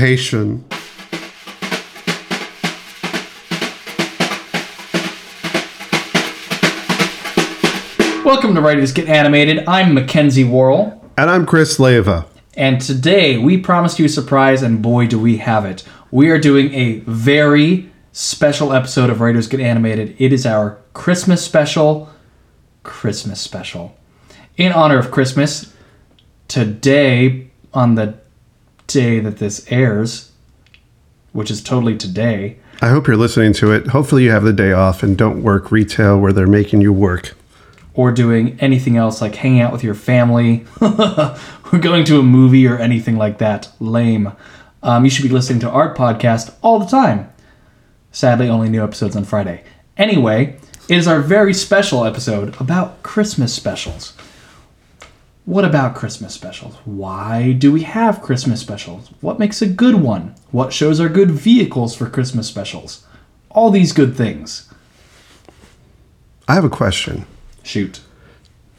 anticipation. Welcome to Writers Get Animated. I'm Mackenzie Worrell, And I'm Chris Leva. and today we promised you a surprise, and boy, do we have it. We are doing a very special episode of Writers Get Animated. It is our Christmas special. Christmas special. In honor of Christmas, today, on the day that this airs, which is totally today, I hope you're listening to it. Hopefully, you have the day off and don't work retail where they're making you work. or doing anything else like hanging out with your family or going to a movie or anything like that. Lame. Um, you should be listening to our podcast all the time. Sadly, only new episodes on Friday. Anyway, it is our very special episode about Christmas specials. What about Christmas specials? Why do we have Christmas specials? What makes a good one? What shows are good vehicles for Christmas specials? All these good things. I have a question. Shoot.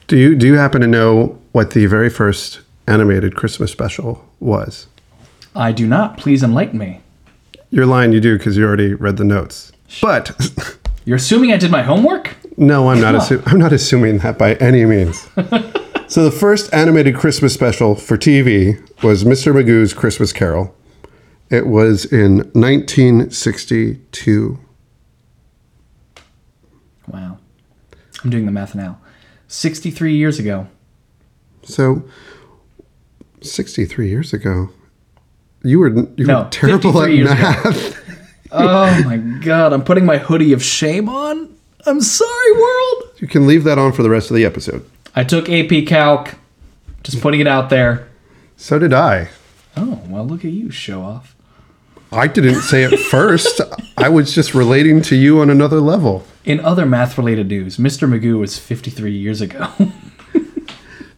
Do you do you happen to know what the very first animated Christmas special was? I do not. Please enlighten me. You're lying. You do because you already read the notes. But You're assuming I did my homework? no, I'm not. Assu- I'm not assuming that by any means. so the first animated Christmas special for TV was Mr. Magoo's Christmas Carol. It was in 1962. Wow. I'm doing the math now. 63 years ago. So, 63 years ago, you were you No, were terrible at math. Oh my god, I'm putting my hoodie of shame on. I'm sorry, world. You can leave that on for the rest of the episode. I took AP Calc. Just putting it out there. So did I. Oh, well, look at you, show off. I didn't say it first. I was just relating to you on another level. In other math related news, Mr. Magoo was 53 years ago.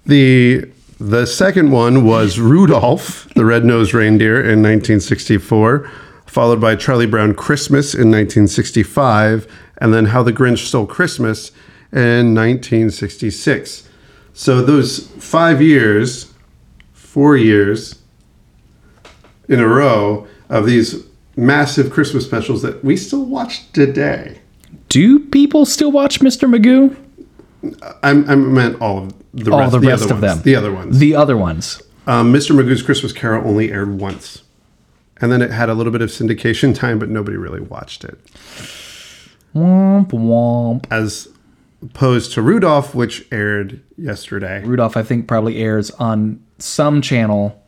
The the second one was Rudolph, the red-nosed reindeer in 1964, followed by Charlie Brown Christmas in 1965, and then How the Grinch Stole Christmas in 1966. So those 5 years, 4 years in a row of these massive Christmas specials that we still watch today. Do people still watch Mr. Magoo? I'm, I meant all of the All rest, the rest other of ones, them. The other ones. The other ones. Um, Mr. Magoo's Christmas Carol only aired once. And then it had a little bit of syndication time, but nobody really watched it. Womp womp. As opposed to Rudolph, which aired yesterday. Rudolph, I think, probably airs on some channel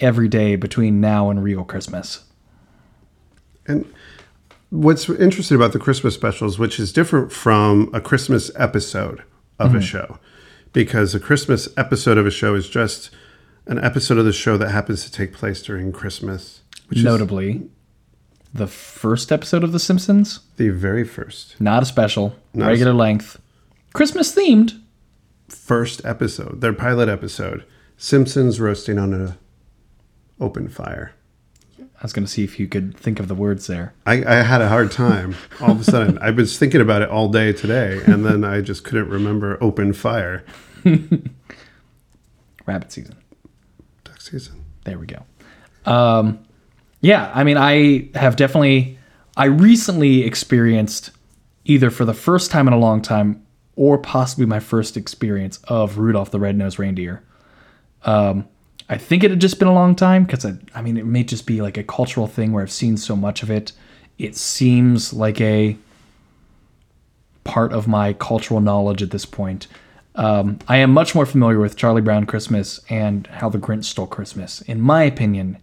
every day between now and real Christmas. And what's interesting about the Christmas specials, which is different from a Christmas episode of a mm-hmm. show, because a Christmas episode of a show is just an episode of the show that happens to take place during Christmas, which is Notably, the first episode of The Simpsons, the very first. Not a special, Not a regular length, Christmas themed. first episode, their pilot episode, Simpsons roasting on an open fire. I was going to see if you could think of the words there. I, I had a hard time all of a sudden. I was thinking about it all day today, and then I just couldn't remember open fire. Rabbit season. Duck season. There we go. Um, yeah, I mean, I have definitely, I recently experienced either for the first time in a long time or possibly my first experience of Rudolph the Red-Nosed Reindeer. Um, I think it had just been a long time because I, I mean, it may just be like a cultural thing where I've seen so much of it. It seems like a part of my cultural knowledge at this point. Um, I am much more familiar with Charlie Brown Christmas and How the Grinch Stole Christmas. In my opinion,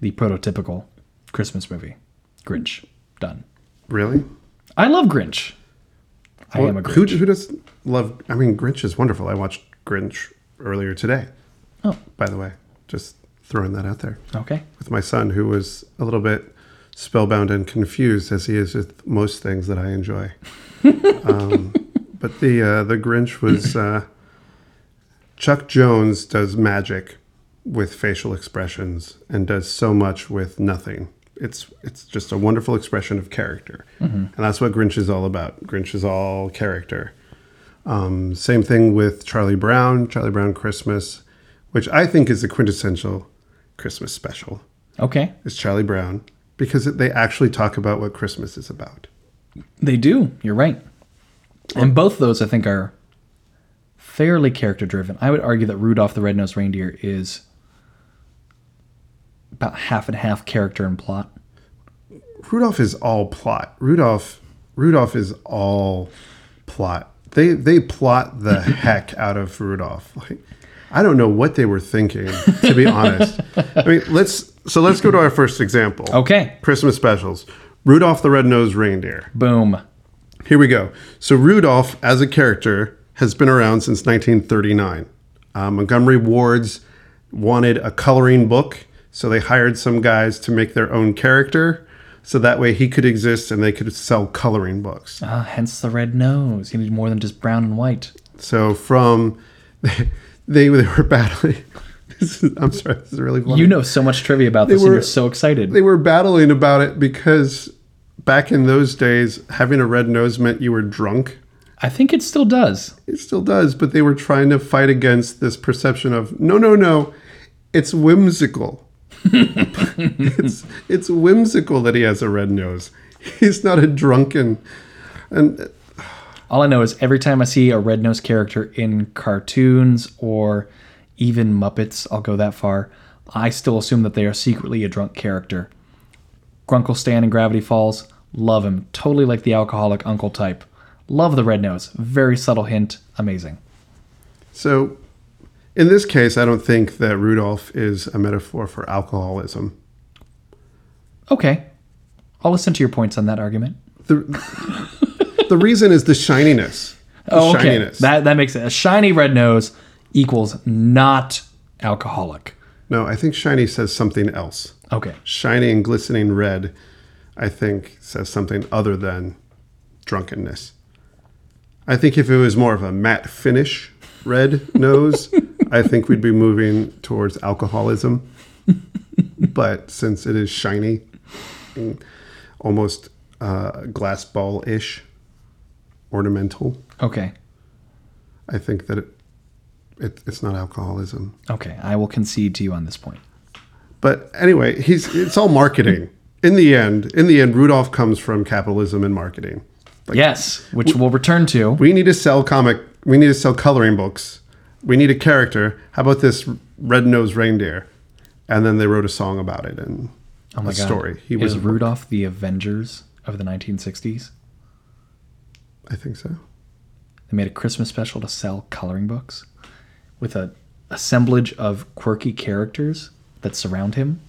the prototypical Christmas movie. Grinch. Done. Really? I love Grinch. I am a Who, Grinch. who does love? I mean, Grinch is wonderful. I watched Grinch earlier today. Oh. by the way, just throwing that out there Okay. with my son, who was a little bit spellbound and confused as he is with most things that I enjoy. um, but the uh, the Grinch was uh, Chuck Jones does magic with facial expressions and does so much with nothing. It's it's just a wonderful expression of character, and that's what Grinch is all about. Grinch is all character. Um, same thing with Charlie Brown, Charlie Brown Christmas, which I think is the quintessential Christmas special Okay. is Charlie Brown because they actually talk about what Christmas is about. They do. You're right. And both those, I think, are fairly character driven. I would argue that Rudolph the Red-Nosed Reindeer is about half and half character and plot. Rudolph is all plot. Rudolph Rudolph is all plot. They they plot the heck out of Rudolph. Like I don't know what they were thinking, to be honest. I mean, let's so let's go to our first example. Okay. Christmas specials. Rudolph the Red-Nosed Reindeer. Boom. Here we go. So Rudolph, as a character, has been around since 1939. Uh, Montgomery Wards wanted a coloring book, so they hired some guys to make their own character, so that way he could exist and they could sell coloring books. Ah, hence the red nose. You need more than just brown and white. So from they they were battling. This is, I'm sorry, this is really funny. You know so much trivia about this, were- and you're so excited. they were battling about it because back in those days, having a red nose meant you were drunk. I think it still does. It still does, but they were trying to fight against this perception of no, no, no, it's whimsical. it's it's whimsical that he has a red nose. He's not a drunken, and uh, All I know is every time I see a red nose character in cartoons or even Muppets, I'll go that far, I still assume that they are secretly a drunk character. Grunkle Stan in Gravity Falls, love him. Totally like the alcoholic uncle type. Love the red nose. Very subtle hint. Amazing. so in this case, I don't think that Rudolph is a metaphor for alcoholism. Okay. I'll listen to your points on that argument. The the reason is the shininess. The Oh, okay. shininess. That, that makes it. A shiny red nose equals not alcoholic. no, I think shiny says something else. Okay. shiny and glistening red, I think says something other than drunkenness. I think if it was more of a matte finish red nose, I think we'd be moving towards alcoholism. but since it is shiny, almost uh, glass ball ish, ornamental, Okay. I think that it, it, it's not alcoholism. Okay. I will concede to you on this point. But anyway, he's it's all marketing. In the end, in the end, Rudolph comes from capitalism and marketing. yes, which we'll return to. We need to sell comic. We need to sell coloring books. We need a character. How about this red-nosed reindeer? And then they wrote a song about it and Oh my a god. story. He is was. Rudolph the Avengers of the 1960s? I think so. They made a Christmas special to sell coloring books with a assemblage of quirky characters that surround him.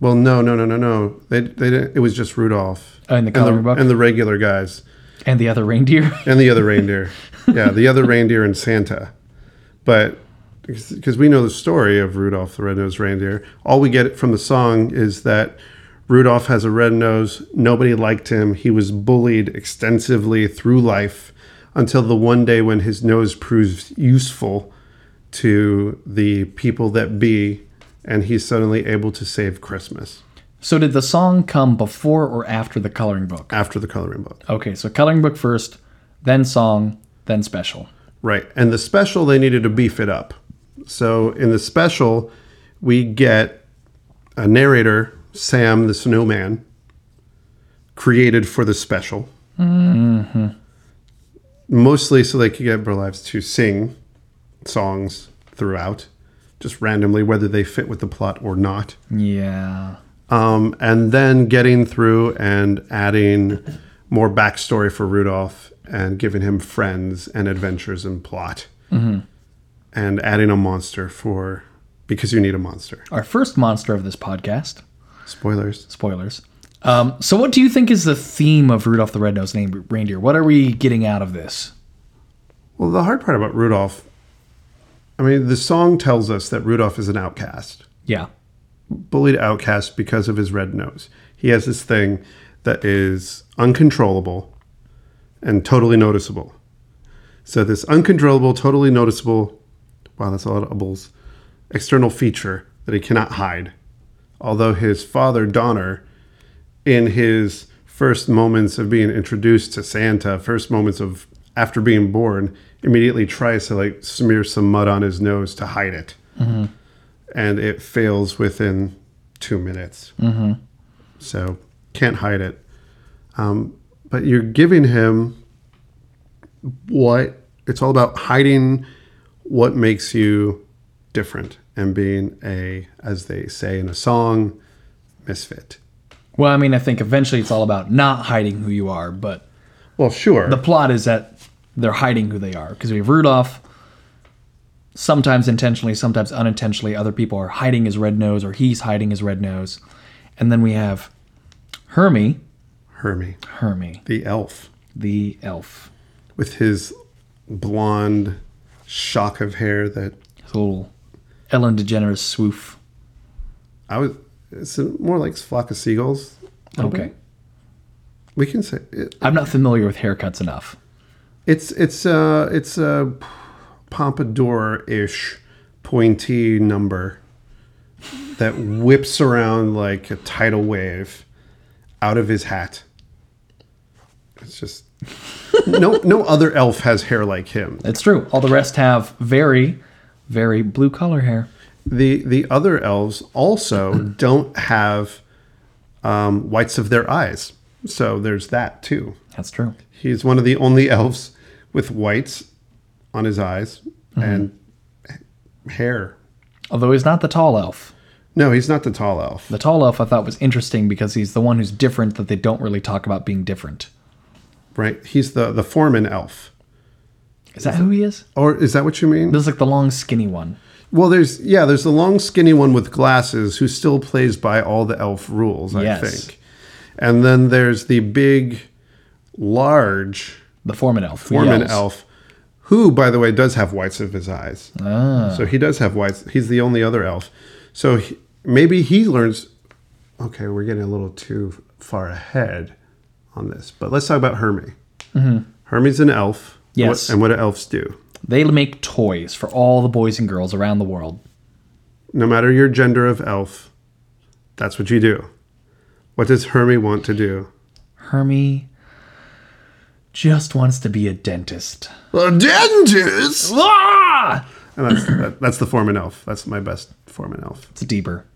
Well, no, no, no, no, no. They, they didn't, it was just Rudolph Oh, in the and coloring the, book? and the regular guys And the other reindeer. and the other reindeer. yeah, the other reindeer and Santa. But because we know the story of Rudolph the Red-Nosed Reindeer, all we get from the song is that Rudolph has a red nose. Nobody liked him. He was bullied extensively through life until the one day when his nose proves useful to the people that be, and he's suddenly able to save Christmas so did the song come before or after the coloring book? after the coloring book. Okay, so coloring book first, then song, then special. Right. And the special, they needed to beef it up. So in the special, we get a narrator, Sam the Snowman, created for the special. Mostly so they could get Burl Ives to sing songs throughout, just randomly, whether they fit with the plot or not. Yeah. Um, and then getting through and adding more backstory for Rudolph and giving him friends and adventures and plot. And adding a monster for because you need a monster. Our first monster of this podcast. Spoilers. Spoilers. Um, so, what do you think is the theme of Rudolph the Red-Nosed Reindeer? What are we getting out of this? Well, the hard part about Rudolph, I mean, the song tells us that Rudolph is an outcast, Yeah. bullied outcast because of his red nose. He has this thing that is uncontrollable and totally noticeable. So, this uncontrollable, totally noticeable, wow, that's a lot of bubbles, external feature that he cannot hide. Although his father, Donner, in his first moments of being introduced to Santa, first moments of after being born, immediately tries to like smear some mud on his nose to hide it. and it fails within two minutes. Mm-hmm. So can't hide it. Um, but you're giving him what it's all about hiding what makes you different and being a, as they say in a song, misfit. Well, I mean, I think eventually it's all about not hiding who you are, but Well, sure. the plot is that they're hiding who they are because we have Rudolph. Sometimes intentionally, sometimes unintentionally, other people are hiding his red nose or he's hiding his red nose. And then we have Hermie, Hermie, Hermie, the elf, the elf. with his blonde shock of hair that His little Ellen DeGeneres swoof. I was. It's more like flock of seagulls. Okay. We can say it, I'm not familiar with haircuts enough. it's it's uh it's a pompadour ish pointy number that whips around like a tidal wave out of his hat. It's just no no other elf has hair like him. It's true. All the rest have very, very blue color hair. The the other elves also don't have um, whites of their eyes, so there's that too. That's true. He's one of the only elves with whites on his eyes and hair. Although he's not the tall elf. No, he's not the tall elf. The tall elf I thought was interesting because he's the one who's different that they don't really talk about being different. Right? He's the the foreman elf. Is that who he is? Or is that what you mean? This is like the long, skinny one. Well, there's yeah, there's the long skinny one with glasses who still plays by all the elf rules, I Yes. think. And then there's the big large The foreman elf. foreman elf who by the way does have whites of his eyes. Ah. So he does have whites. He's the only other elf. So he, maybe he learns. Okay, we're getting a little too far ahead on this, but let's talk about Hermie. Hermie's an elf. Mm-hmm. Yes. What, and what do elves do? They make toys for all the boys and girls around the world. No matter your gender of elf, that's what you do. What does Hermie want to do? Hermie just wants to be a dentist. A dentist. Ah! And that's that, that's the foreman elf. That's my best foreman elf. It's deeper.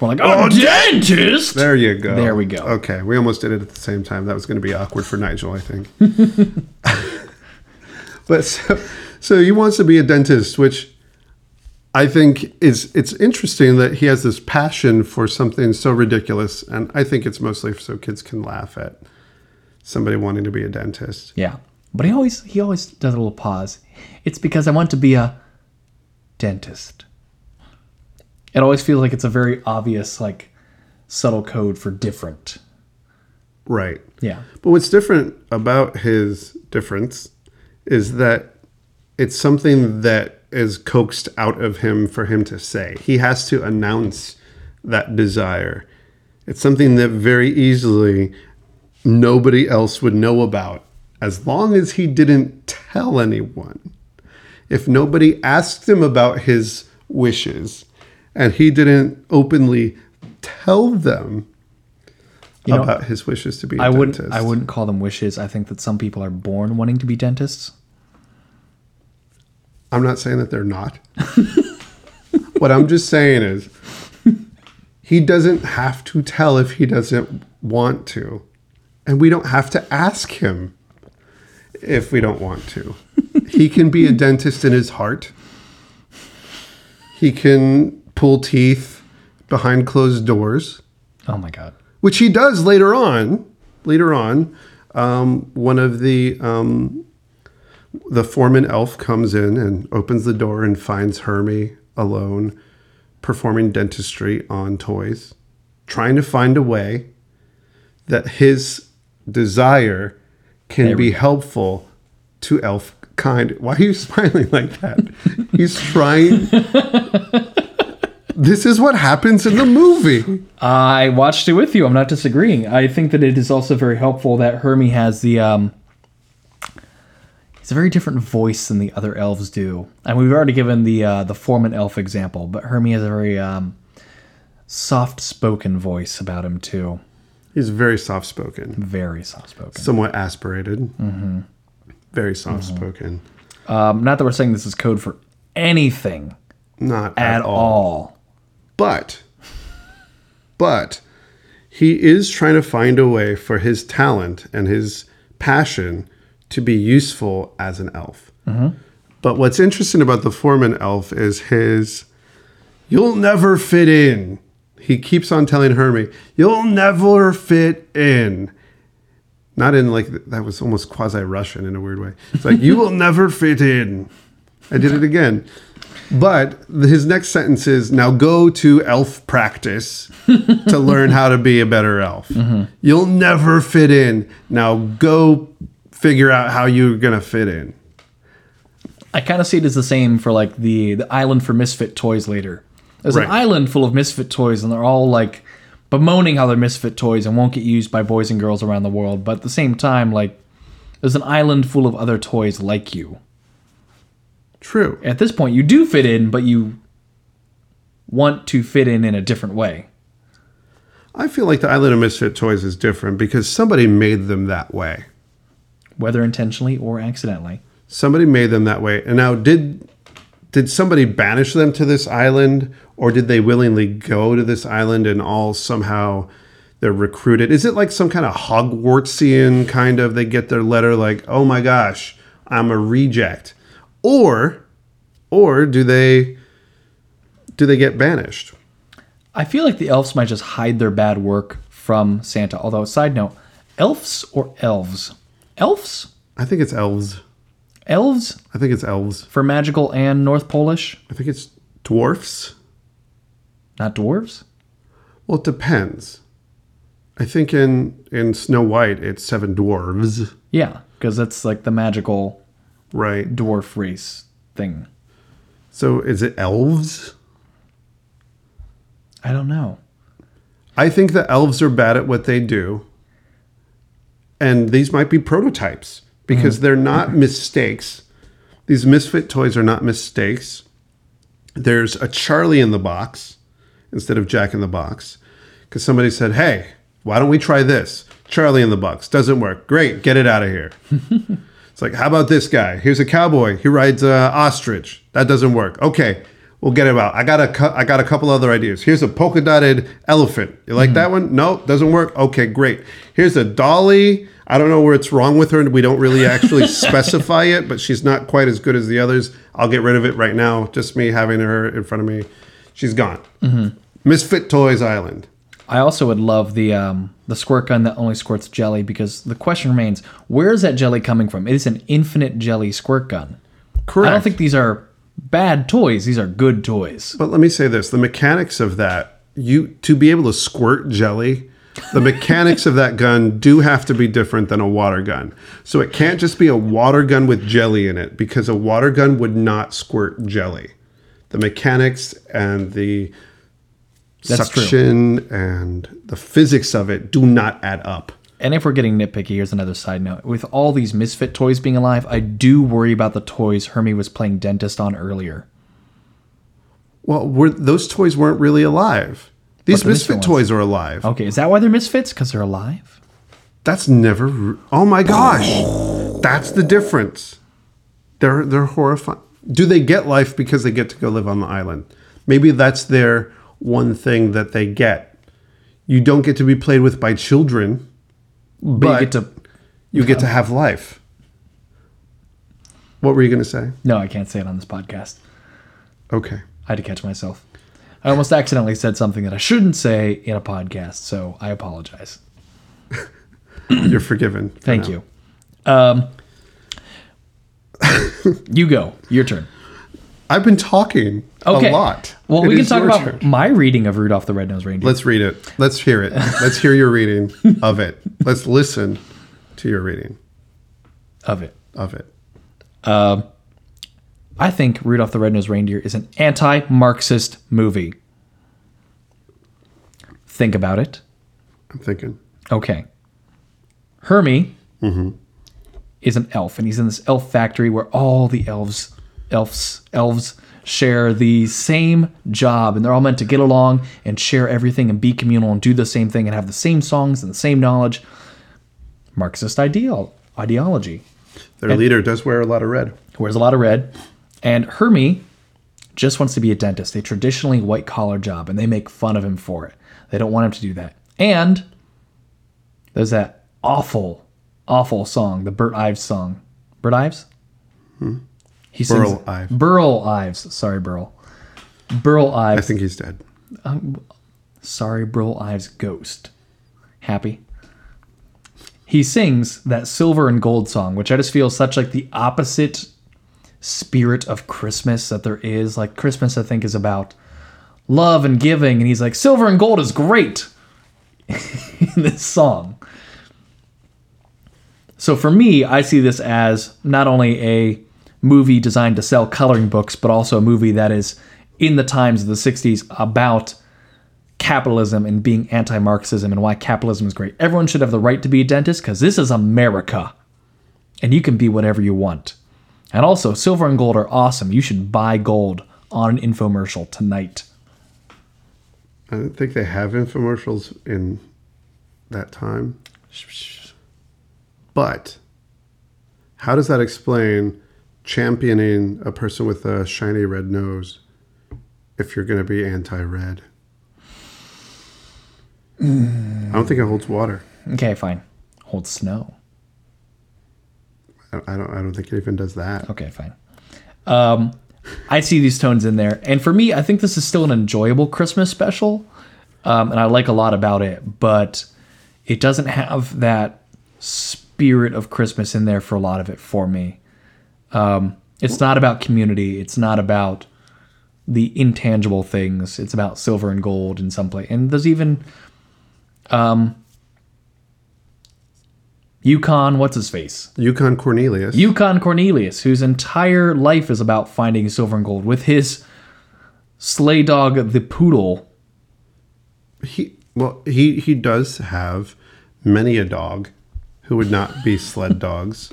We're like, oh, oh dentist! There you go. There we go. Okay, we almost did it at the same time. That was going to be awkward for Nigel, I think. but so, so he wants to be a dentist, which I think is it's interesting that he has this passion for something so ridiculous, and I think it's mostly so kids can laugh at somebody wanting to be a dentist. Yeah. But he always he always does a little pause. It's because I want to be a dentist. It always feels like it's a very obvious, like subtle code for different. Right. Yeah. But what's different about his difference is that it's something that is coaxed out of him for him to say. He has to announce that desire. It's something that very easily nobody else would know about as long as he didn't tell anyone. If nobody asked him about his wishes and he didn't openly tell them You know, about his wishes to be a I wouldn't dentist. I wouldn't call them wishes. I think that some people are born wanting to be dentists. I'm not saying that they're not. what I'm just saying is he doesn't have to tell if he doesn't want to. And we don't have to ask him if we don't want to. He can be a dentist in his heart. He can pull teeth behind closed doors, Oh my god. which he does later on. Later on, um, one of the um, the foreman elf comes in and opens the door and finds Hermie alone performing dentistry on toys, trying to find a way that his desire can be helpful to elf kind. Why are you smiling like that? He's trying. this is what happens in the movie. I watched it with you. I'm not disagreeing. I think that it is also very helpful that Hermie has the um he's a very different voice than the other elves do. And we've already given the uh, the foreman elf example, but Hermie has a very um soft spoken voice about him too. He's very soft spoken. Very soft spoken. somewhat aspirated, very soft spoken. Um, not that we're saying this is code for anything Not at, all. But, but he is trying to find a way for his talent and his passion to be useful as an elf. But what's interesting about the foreman elf is his, you'll never fit in. He keeps on telling Hermie, you'll never fit in. Not in like, that was almost quasi Russian in a weird way. It's like, you will never fit in. I did it again. But his next sentence is now go to elf practice to learn how to be a better elf. Mm-hmm. You'll never fit in. Now go figure out how you're going to fit in. I kind of see it as the same for like the the island for misfit toys later. There's Right. an island full of misfit toys, and they're all like bemoaning how they're misfit toys and won't get used by boys and girls around the world. But at the same time, like there's an island full of other toys like you. True. At this point, you do fit in, but you want to fit in in a different way. I feel like the Island of Misfit Toys is different because somebody made them that way. whether intentionally or accidentally. Somebody made them that way. And now did did somebody banish them to this island or did they willingly go to this island and all somehow they're recruited? Is it like some kind of Hogwartsian kind of they get their letter like, "Oh my gosh, I'm a reject." Or or do they do they get banished? I feel like the elves might just hide their bad work from Santa. Although, side note, elves or elves? Elves? I think it's elves. Elves I think it's elves. for magical and North Polish, I think it's dwarfs. not dwarves. Well, it depends. I think in in Snow White it's seven dwarves, Yeah, because that's like the magical right? dwarf race thing. So is it elves? I don't know. I think the elves are bad at what they do. And these might be prototypes because mm. they're not mistakes. These misfit toys are not mistakes. There's a Charlie in the box instead of Jack in the box because somebody said, "Hey, why don't we try this?" Charlie in the box doesn't work. Great, get it out of here. It's like, how about this guy? Here's a cowboy. He rides a ostrich. That doesn't work. Okay, we'll get him out. I got a, cou- I got a couple other ideas. Here's a polka dotted elephant. You like mm. that one? No, doesn't work. Okay, great. Here's a dolly. I don't know where it's wrong with her. We don't really actually specify it, but she's not quite as good as the others. I'll get rid of it right now. Just me having her in front of me. She's gone. Misfit Toys Island. I also would love the um, the squirt gun that only squirts jelly because the question remains: Where is that jelly coming from? It is an infinite jelly squirt gun. Correct. I don't think these are bad toys. These are good toys. But let me say this: the mechanics of that, you to be able to squirt jelly, the mechanics of that gun do have to be different than a water gun. So it can't just be a water gun with jelly in it because a water gun would not squirt jelly. The mechanics and the That's true. suction and the physics of it do not add up. And if we're getting nitpicky, here's another side note. With all these misfit toys being alive, I do worry about the toys Hermie was playing dentist on earlier. Well, we're, those toys weren't really alive. These the misfit misfit toys are alive. Okay, is that why they're misfits? Because they're alive? That's never. r- Oh my gosh, that's the difference. They're they're horrifying. Do they get life because they get to go live on the island? Maybe that's their one thing that they get. You don't get to be played with by children, But, but you get to. you get to have life. What were you going to say? No, I can't say it on this podcast. Okay. I had to catch myself. I almost accidentally said something that I shouldn't say in a podcast, so I apologize. You're forgiven. for Thank now. you. Um, you go. Your turn. I've been talking Okay. a lot. Well, It we can talk about turn. my reading of Rudolph the Red-Nosed Reindeer. Let's read it. Let's hear it. Let's hear your reading of it. Let's listen to your reading of it. of it. I think Rudolph the Red-Nosed Reindeer is an anti-Marxist movie. Think about it. I'm thinking. Okay. Hermie mm-hmm. is an elf, and he's in this elf factory where all the elves, elves, elves share the same job, and they're all meant to get along and share everything and be communal and do the same thing and have the same songs and the same knowledge. Marxist ideal ideology. Their leader does wear a lot of red. wears a lot of red, and Hermie just wants to be a dentist, a traditionally white collar job, and they make fun of him for it. They don't want him to do that. And there's that awful, awful song, the Burt Ives song. Burt Ives? Hmm. He sings Burl Ives. Burl Ives. Sorry, Burl. Burl Ives. I think he's dead. Sorry, Burl Ives Ghost. Happy. He sings that silver and gold song, which I just feel such like the opposite spirit of Christmas that there is. Like Christmas, I think, is about love and giving, and he's like, silver and gold is great in this song. So for me, I see this as not only a movie designed to sell coloring books, but also a movie that is in the times of the 60s about capitalism and being anti Marxism and why capitalism is great. Everyone should have the right to be a dentist because this is America and you can be whatever you want. And also, silver and gold are awesome. You should buy gold on an infomercial tonight. I don't think they have infomercials in that time. But how does that explain championing a person with a shiny red nose if you're going to be anti-red? I don't think it holds water. Okay, fine. Holds snow. I don't. I don't think it even does that. Okay, fine. Um, I see these tones in there, and for me, I think this is still an enjoyable Christmas special, um, and I like a lot about it. But it doesn't have that spirit of Christmas in there for a lot of it for me. Um, it's not about community. It's not about the intangible things. It's about silver and gold in some place, and there's even um, Yukon. What's his face? Yukon Cornelius. Yukon Cornelius, whose entire life is about finding silver and gold, with his sleigh dog, the poodle. he well he he does have many a dog who would not be sled dogs.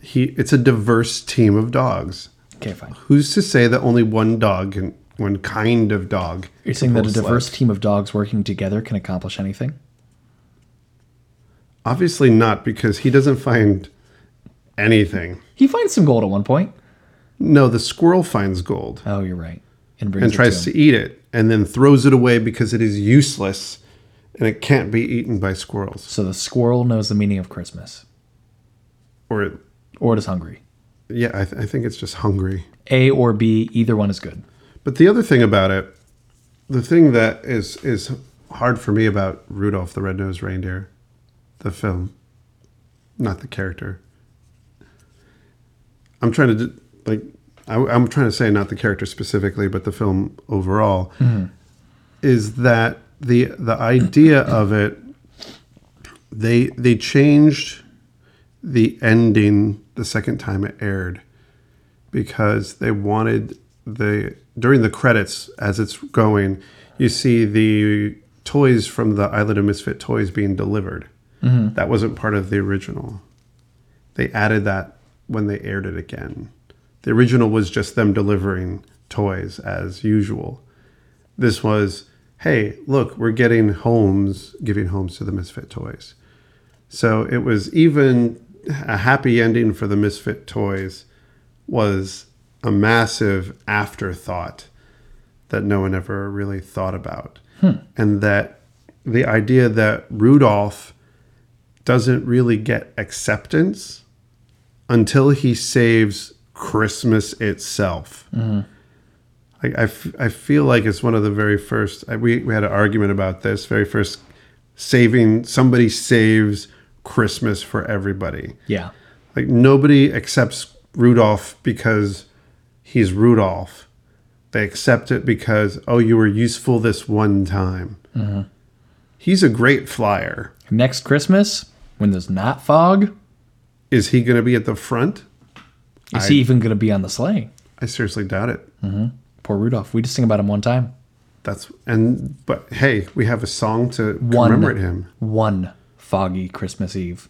He it's a diverse team of dogs. Okay, fine. Who's to say that only one dog can one kind of dog? You're saying that a diverse sled? team of dogs working together can accomplish anything? Obviously not because he doesn't find anything. He finds some gold at one point. No, the squirrel finds gold Oh, you're right. And brings and it tries to him. to eat it and then throws it away because it is useless and it can't be eaten by squirrels So the squirrel knows the meaning of Christmas, or it, or it is hungry. yeah, I, th- I think it's just hungry. A or B, either one is good. But the other thing about it, the thing that is is hard for me about Rudolph the Red-Nosed Reindeer, the film, not the character. I'm trying to like I, I'm trying to say not the character specifically, but the film overall, mm-hmm. is that the the idea of it. They they changed the ending the second time it aired because they wanted the during the credits as it's going, you see the toys from the Island of Misfit Toys being delivered. Mm-hmm. That wasn't part of the original. They added that when they aired it again. The original was just them delivering toys as usual. This was, hey, look, we're getting homes, giving homes to the Misfit Toys. So it was even a happy ending for the Misfit Toys was a massive afterthought that no one ever really thought about. Hmm. And that the idea that Rudolph doesn't really get acceptance until he saves Christmas itself. Mm-hmm. Like I, f- I feel like it's one of the very first. I, we we had an argument about this. Very first saving somebody saves Christmas for everybody. Yeah. Like nobody accepts Rudolph because he's Rudolph. They accept it because oh, you were useful this one time. Mm-hmm. He's a great flyer. Next Christmas, when there's not fog, Is he going to be at the front? is he even going to be on the sleigh? I seriously doubt it. Poor Rudolph. We just sing about him one time. That's and but hey, we have a song to One. commemorate him. One foggy Christmas Eve.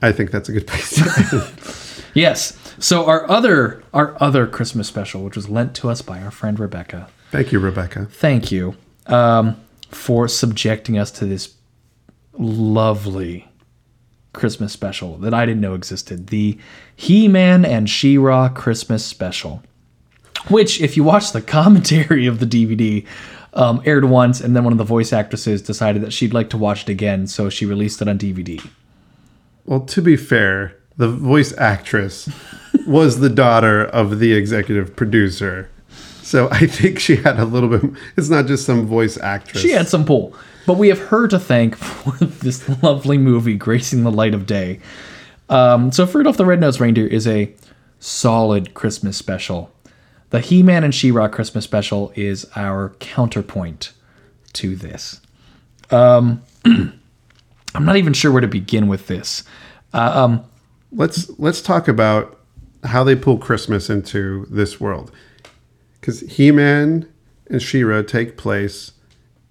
I think that's a good place. Yes. So our other our other Christmas special, which was lent to us by our friend Rebecca. Thank you, Rebecca. Thank you um, for subjecting us to this lovely, Christmas special that I didn't know existed. The He-Man and She-Ra Christmas special. Which, if you watch the commentary of the DVD, um, aired once, and then one of the voice actresses decided that she'd like to watch it again, so she released it on DVD. Well, to be fair, the voice actress was the daughter of the executive producer. So I think she had a little bit. It's not just some voice actress. She had some pull. But we have her to thank for this lovely movie gracing the light of day. Um, so Rudolph the Red-Nosed Reindeer is a solid Christmas special. The He-Man and She-Ra Christmas special is our counterpoint to this. Um, I'm not even sure where to begin with this. let's let's talk about how they pull Christmas into this world. Because He-Man and She-Ra take place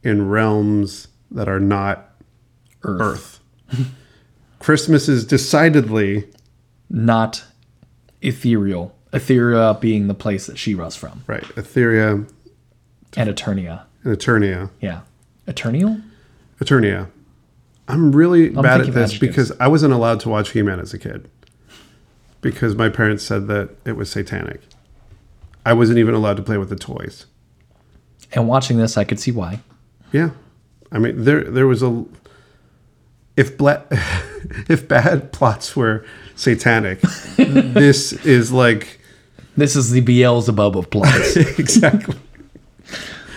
in realms that are not Earth, Earth. Christmas is decidedly not ethereal. Etheria being the place that She-Ra's from, right. Etheria and Eternia. and Eternia. Yeah, Eternial. Eternia. I'm really bad at this adjectives. because I wasn't allowed to watch He-Man as a kid. Because my parents said that it was satanic. I wasn't even allowed to play with the toys. And watching this, I could see why. Yeah, I mean there there was a if bla- if bad plots were satanic, this is like This is the Beelzebub of plots. exactly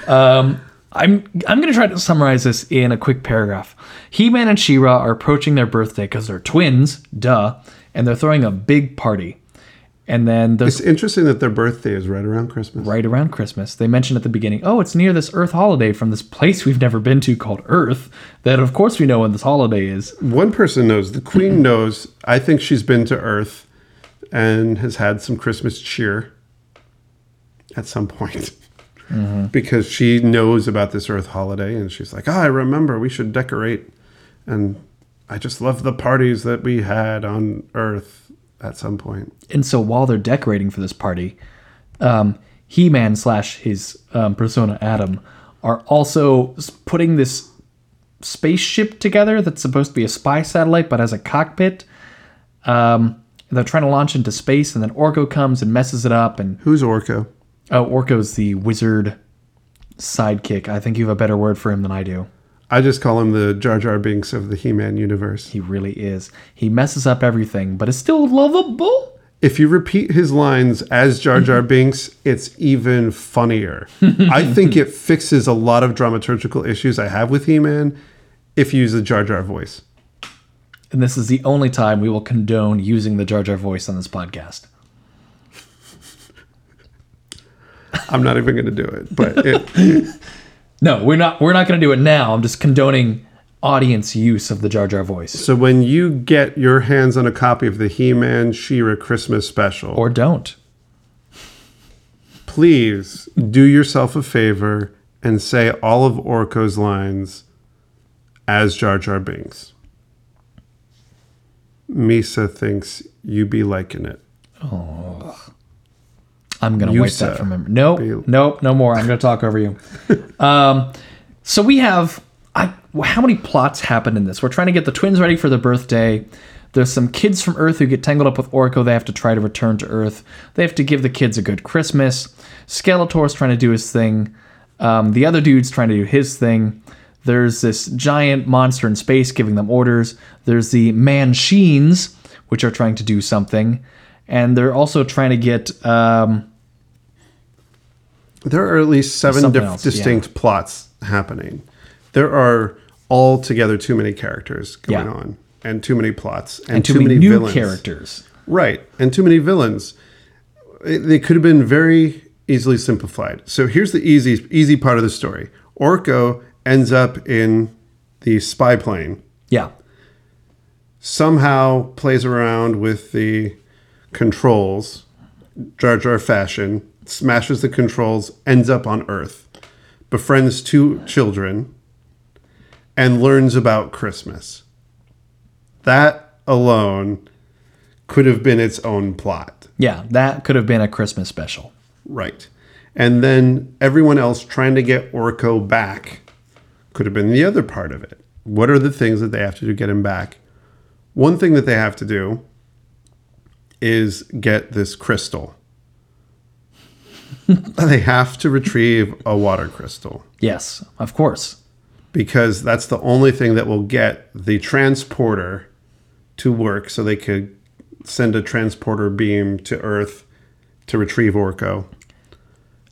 um, I'm I'm going to try to summarize this in a quick paragraph. He-Man and She-Ra are approaching their birthday because they're twins, duh, and they're throwing a big party. And then It's interesting that their birthday is right around Christmas. right around Christmas. They mentioned at the beginning, oh, it's near this Earth holiday from this place we've never been to called Earth. That of course we know when this holiday is. One person knows. The Queen knows. I think she's been to Earth and has had some Christmas cheer at some point. Mm-hmm. Because she knows about this Earth holiday and she's like, oh, I remember we should decorate. And I just love the parties that we had on Earth at some point. And so while they're decorating for this party, um, He-Man slash his um, persona Adam are also putting this spaceship together that's supposed to be a spy satellite but has a cockpit. Um, they're trying to launch into space, and then Orko comes and messes it up. And Who's Orko? oh, Orko's the wizard sidekick. I think you have a better word for him than I do. I just call him the Jar Jar Binks of the He Man universe. He really is. He messes up everything, but is still lovable. If you repeat his lines as Jar Jar Binks, it's even funnier. I think it fixes a lot of dramaturgical issues I have with He Man if you use the Jar Jar voice. And this is the only time we will condone using the Jar Jar voice on this podcast. I'm not even going to do it, but it, No, we're not. We're not going to do it now. I'm just condoning audience use of the Jar Jar voice, so when you get your hands on a copy of the He Man She-Ra Christmas special, or don't. please do yourself a favor and say all of Orko's lines as Jar Jar Binks. Misa thinks you be liking it. I'm going to You wipe that from memory. Nope, nope, no more. I'm going to talk over you. um, so we have. I. How many plots happen in this? We're trying to get the twins ready for their birthday. There's some kids from Earth who get tangled up with Orko. They have to try to return to Earth. They have to give the kids a good Christmas. Skeletor's trying to do his thing. Um, the other dude's trying to do his thing. There's this giant monster in space giving them orders. There's the Manchines, which are trying to do something. And they're also trying to get um, There are at least seven else, distinct plots happening. There are altogether too many characters going Yeah. on, and too many plots, and, and too, many, new villains. characters. Right, and too many villains. It- they could have been very easily simplified. So here's the easy easy part of the story. Orko ends up in the spy plane. Yeah. Somehow plays around with the controls, Jar Jar fashion, smashes the controls, ends up on Earth, befriends two children, and learns about Christmas. That alone could have been its own plot. Yeah, that could have been a Christmas special. Right. And then everyone else trying to get Orko back could have been the other part of it. What are the things that they have to do to get him back? one thing that they have to do is get this crystal. They have to retrieve a water crystal Yes, of course. because that's the only thing that will get the transporter to work so they could send a transporter beam to Earth to retrieve Orko.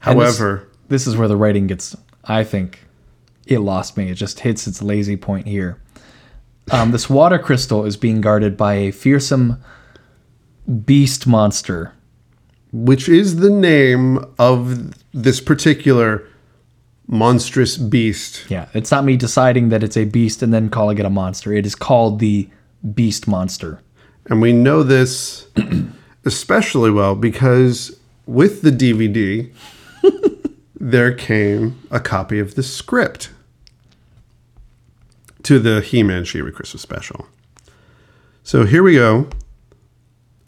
And this- However, this is where the writing gets, I think, it lost me. It just hits its lazy point here. Um, this water crystal is being guarded by a fearsome beast monster. Which is the name of this particular monstrous beast. Yeah, it's not me deciding that it's a beast and then calling it a monster. It is called the beast monster. And we know this especially well because with the DVD, there came a copy of the script to the He Man She Ra Christmas special. So here we go.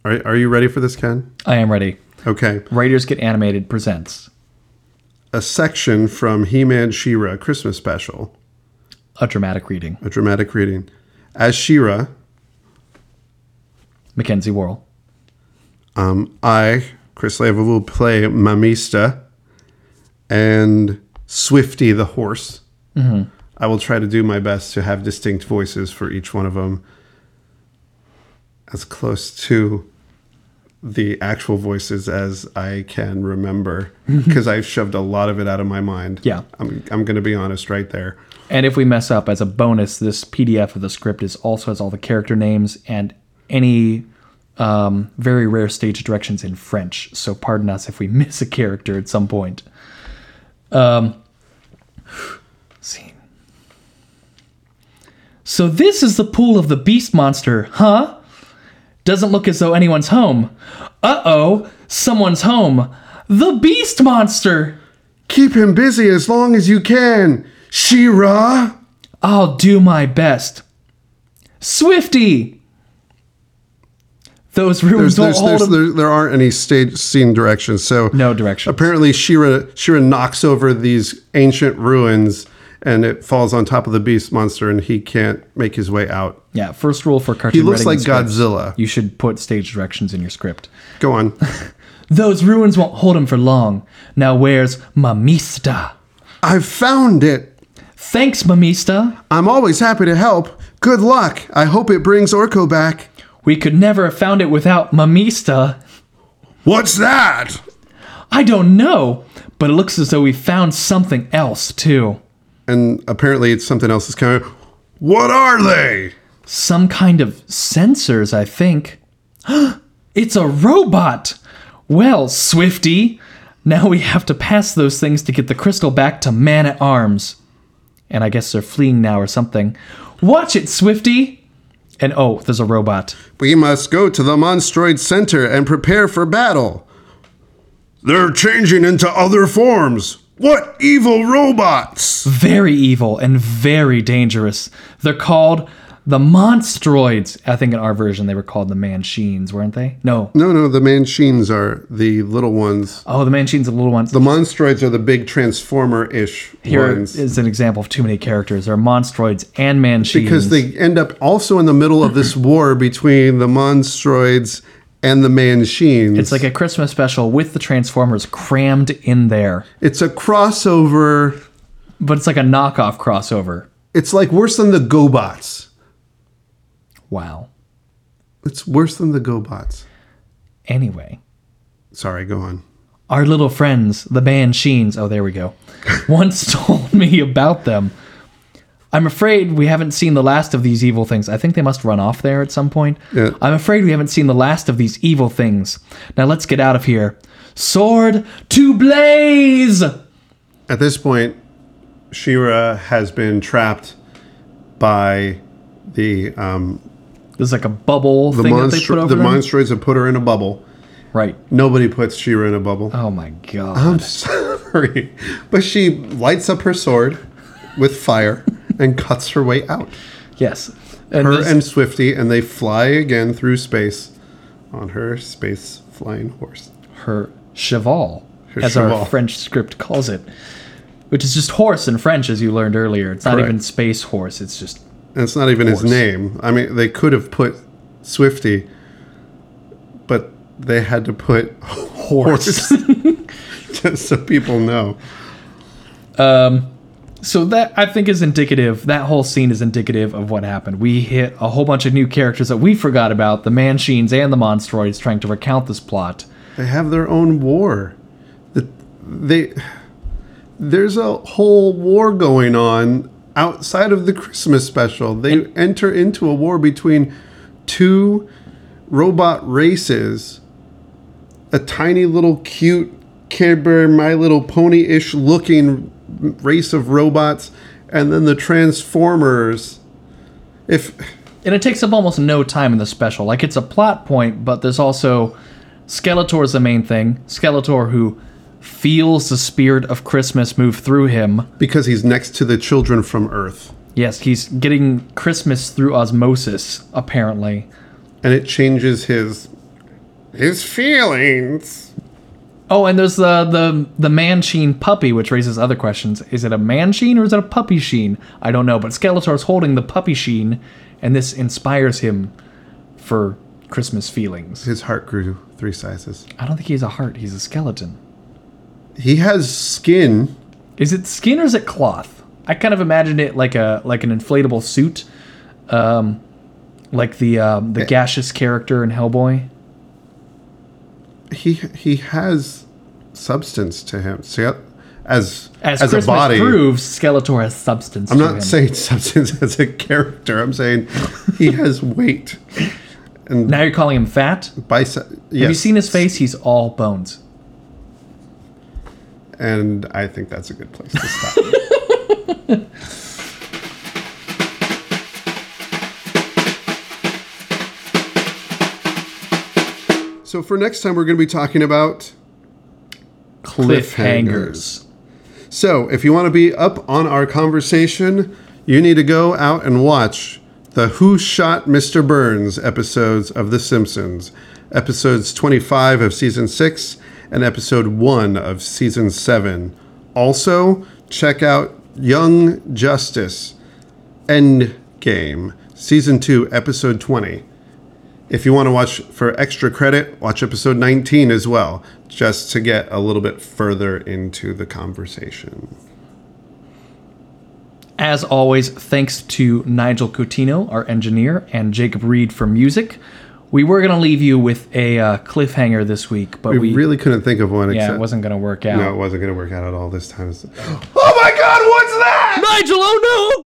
Are, are you ready for this, Ken? I am ready. Okay. Writers Get Animated presents A section from He Man She Christmas special, a dramatic reading. a dramatic reading. As She-Ra, Mackenzie Worrell. Um, I, Chris Leva, will play Mamista and Swifty the horse. I will try to do my best to have distinct voices for each one of them, as close to the actual voices as I can remember, because I've shoved a lot of it out of my mind. Yeah. I'm, I'm going to be honest right there. And if we mess up as a bonus, this PDF of the script is also has all the character names and any um, very rare stage directions in French. So pardon us if we miss a character at some point. Um, scene. So this is the pool of the beast monster, huh? Doesn't look as though anyone's home. Uh oh, someone's home. The beast monster. Keep him busy as long as you can, She-Ra. I'll do my best. Swifty! Those rooms There's, don't there's, hold there's, there, aren't any stage scene directions. So No directions. Apparently, She-Ra She-Ra knocks over these ancient ruins, and it falls on top of the beast monster, and he can't make his way out. Yeah, first rule for cartoon He looks like scripts, Godzilla. You should put stage directions in your script. Go on. Those ruins won't hold him for long. Now where's Mamista? I've found it. Thanks, Mamista. I'm always happy to help. Good luck. I hope it brings Orko back. We could never have found it without Mamista. What's that? I don't know, but it looks as though we found something else, too. And apparently, it's something else is coming. What are they? Some kind of sensors, I think. it's a robot! Well, Swifty, now we have to pass those things to get the crystal back to Man at Arms. And I guess they're fleeing now or something. Watch it, Swifty! And oh, there's a robot. We must go to the Monstroid Center and prepare for battle. They're changing into other forms. What evil robots? Very evil and very dangerous. They're called the Monstroids. I think in our version they were called the Manchines, weren't they? No. No, no, the Manchines are the little ones. Oh, the Manchines are the little ones. The Monstroids are the big Transformer-ish Here ones. is an example of too many characters. There are Monstroids and Manchines. because they end up also in the middle of this war between the Monstroids and the Manchines. It's like a Christmas special with the Transformers crammed in there. it's a crossover. But it's like a knockoff crossover. It's like worse than the GoBots. Wow. It's worse than the GoBots. Anyway, Sorry, go on. our little friends, the Manchines, oh, there we go, once told me about them. I'm afraid we haven't seen the last of these evil things. I think they must run off there at some point. Yeah. I'm afraid we haven't seen the last of these evil things. Now let's get out of here. Sword to blaze! At this point, She-Ra has been trapped by the um, There's like a bubble the thing that they put over the them. Monstroids have put her in a bubble. right. Nobody puts She-Ra in a bubble. Oh my god. I'm sorry, but she lights up her sword with fire and cuts her way out. yes. And Her this- and Swifty, and they fly again through space on her space flying horse. her cheval, Her as cheval. our French script calls it, which is just horse in French, as you learned earlier. It's not Correct. even space horse. It's just And it's not even his name. I mean, they could have put Swifty, but they had to put Horse. horse just so people know. Um, So that I think is indicative. That whole scene is indicative of what happened. We hit a whole bunch of new characters that we forgot about: the Manchines and the Monstroids, trying to recount this plot. They have their own war. The, they there's a whole war going on outside of the Christmas special. They enter into a war between two robot races. A tiny little cute Cadbury My Little Pony-ish looking race of robots and then the Transformers. If And it takes up almost no time in the special. Like it's a plot point, but there's also Skeletor is the main thing. Skeletor who feels the spirit of Christmas move through him. because he's next to the children from Earth. Yes, he's getting Christmas through osmosis, apparently. and it changes his his feelings. Oh, and there's the the the Manchine puppy, which raises other questions. Is it a Manchine or is it a puppy sheen? I don't know, but Skeletor's holding the puppy sheen, and this inspires him for Christmas feelings. His heart grew three sizes. I don't think he has a heart. He's a skeleton. He has skin. Is it skin or is it cloth? I kind of imagined it like a like an inflatable suit, um, like the um, the gaseous character in Hellboy. He he has substance to him. See, as As, as, a body. proves, Skeletor has substance. I'm not him. saying substance as a character. I'm saying he has weight. And Now you're calling him fat. Bicep. Yes. Have you seen his face? He's all bones. And I think that's a good place to stop. so for next time, we're going to be talking about Cliffhangers. So, if you want to be up on our conversation, you need to go out and watch the Who Shot Mr. Burns episodes of The Simpsons, episodes 25 of season 6 and episode 1 of season 7. Also, check out Young Justice End Game, season 2, episode 20. If you want to watch for extra credit, watch episode 19 as well, just to get a little bit further into the conversation. As always, thanks to Nigel Coutinho, our engineer, and Jacob Reed for music. We were going to leave you with a uh, cliffhanger this week, but We, we, really couldn't think of one yeah, except it wasn't going to work out. no, it wasn't going to work out at all this time. Oh my god, what's that? Nigel, oh no!